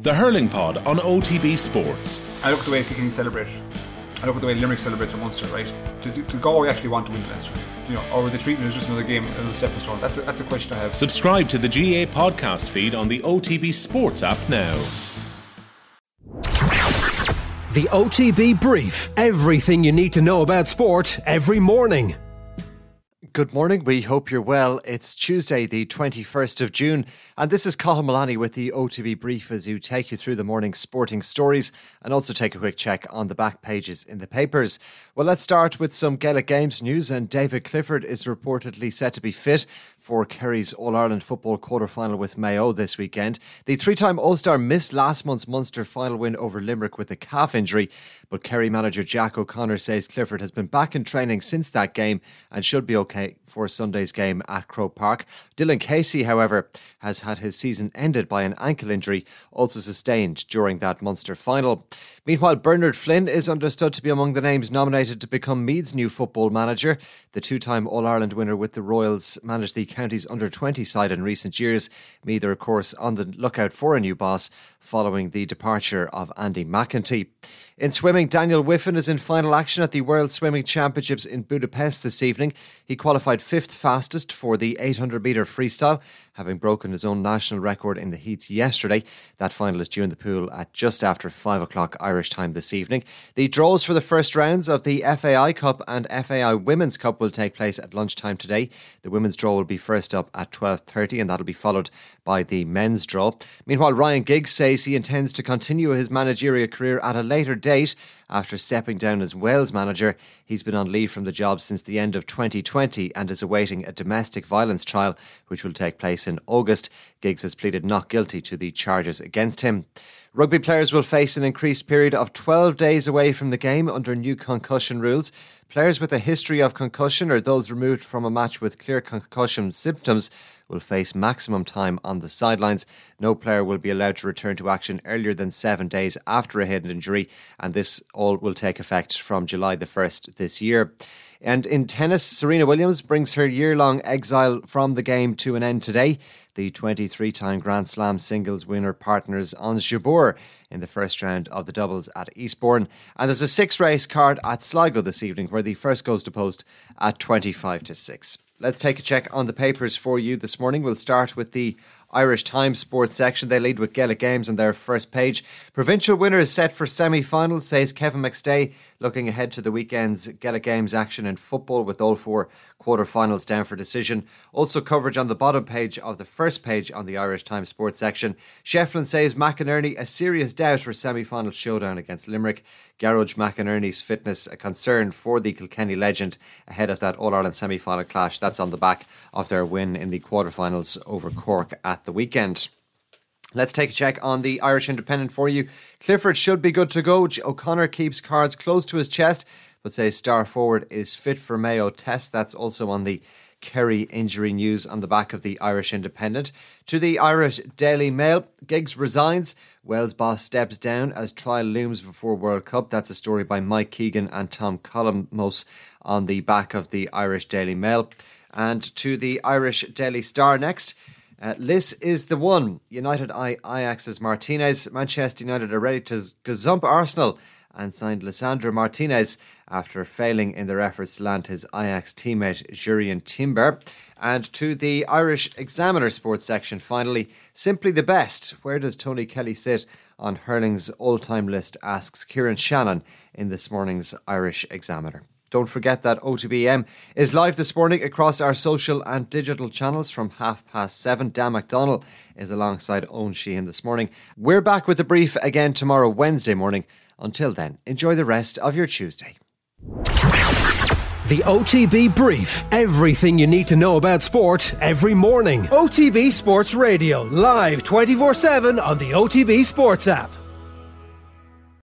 The Hurling Pod on OTB Sports. I look at the way Kilkenny celebrate. I look at the way Limerick celebrate in Munster, right? To, to, to go, actually want to win the Leinster. You know, or are they treating it as just another game, another stepping stone? That's a, that's a question I have. Subscribe to the GA podcast feed on the OTB Sports app now. The OTB Brief. Everything you need to know about sport every morning. Good morning. We hope you're well. It's Tuesday, the 21st of June, and this is Cathal Mullaney with the OTB Brief as you take you through the morning's sporting stories and also take a quick check on the back pages in the papers. Well, let's start with some Gaelic Games news, and David Clifford is reportedly set to be fit for Kerry's All Ireland football quarter final with Mayo this weekend. The three time All Star missed last month's Munster final win over Limerick with a calf injury, but Kerry manager Jack O'Connor says Clifford has been back in training since that game and should be okay for Sunday's game at Croke Park. Dylan Casey, however, has had his season ended by an ankle injury, also sustained during that Munster final. Meanwhile, Bernard Flynn is understood to be among the names nominated to become Meath's new football manager. The two time All Ireland winner with the Royals managed the county's under 20 side in recent years. Meath are, of course, on the lookout for a new boss following the departure of Andy McEntee. In swimming, Daniel Wiffen is in final action at the World Swimming Championships in Budapest this evening. He fifth fastest for the 800 metre freestyle, having broken his own national record in the heats yesterday. That final is due in the pool at just after 5 o'clock Irish time this evening. The draws for the first rounds of the FAI Cup and FAI Women's Cup will take place at lunchtime today. The women's draw will be first up at 12.30 and that'll be followed by the men's draw. Meanwhile, Ryan Giggs says he intends to continue his managerial career at a later date after stepping down as Wales manager. He's been on leave from the job since the end of 2020 and is awaiting a domestic violence trial, which will take place in August. Giggs has pleaded not guilty to the charges against him. Rugby players will face an increased period of 12 days away from the game under new concussion rules. Players with a history of concussion or those removed from a match with clear concussion symptoms will face maximum time on the sidelines. No player will be allowed to return to action earlier than seven days after a head injury, and this all will take effect from July the 1st this year. And in tennis, Serena Williams brings her year long exile from the game to an end today. The 23 time Grand Slam singles winner partners Ons in the first round of the doubles at Eastbourne. And there's a six race card at Sligo this evening where the first goes to post at 25 to 6. Let's take a check on the papers for you this morning. We'll start with the Irish Times sports section. They lead with Gaelic Games on their first page. Provincial winner is set for semi finals, says Kevin McStay, looking ahead to the weekend's Gaelic Games action in football with all four quarter finals down for decision. Also, coverage on the bottom page of the first page on the Irish Times sports section. Shefflin says McInerney a serious doubt for semi final showdown against Limerick. Gearóid McInerney's fitness a concern for the Kilkenny legend ahead of that All Ireland semi final clash. That's on the back of their win in the quarter finals over Cork at the weekend. Let's take a check on the Irish Independent for you. Clifford should be good to go. O'Connor keeps cards close to his chest, but says star forward is fit for Mayo test. That's also on the Kerry injury news on the back of the Irish Independent. To the Irish Daily Mail, Giggs resigns. Wales boss steps down as trial looms before World Cup. That's a story by Mike Keegan and Tom Columnos on the back of the Irish Daily Mail. And to the Irish Daily Star next. Uh, Liss is the one. United eye Ajax's Martinez. Manchester United are ready to gazump Arsenal and signed Lisandro Martinez after failing in their efforts to land his Ajax teammate Jurrien Timber. And to the Irish Examiner sports section, finally, simply the best. Where does Tony Kelly sit on hurling's all time list? asks Kieran Shannon in this morning's Irish Examiner. Don't forget that OTB AM is live this morning across our social and digital channels from half past seven. Dan McDonald is alongside Eoin Sheahan this morning. We're back with the brief again tomorrow, Wednesday morning. Until then, enjoy the rest of your Tuesday. The OTB Brief. Everything you need to know about sport every morning. OTB Sports Radio, live 24 7 on the OTB Sports app.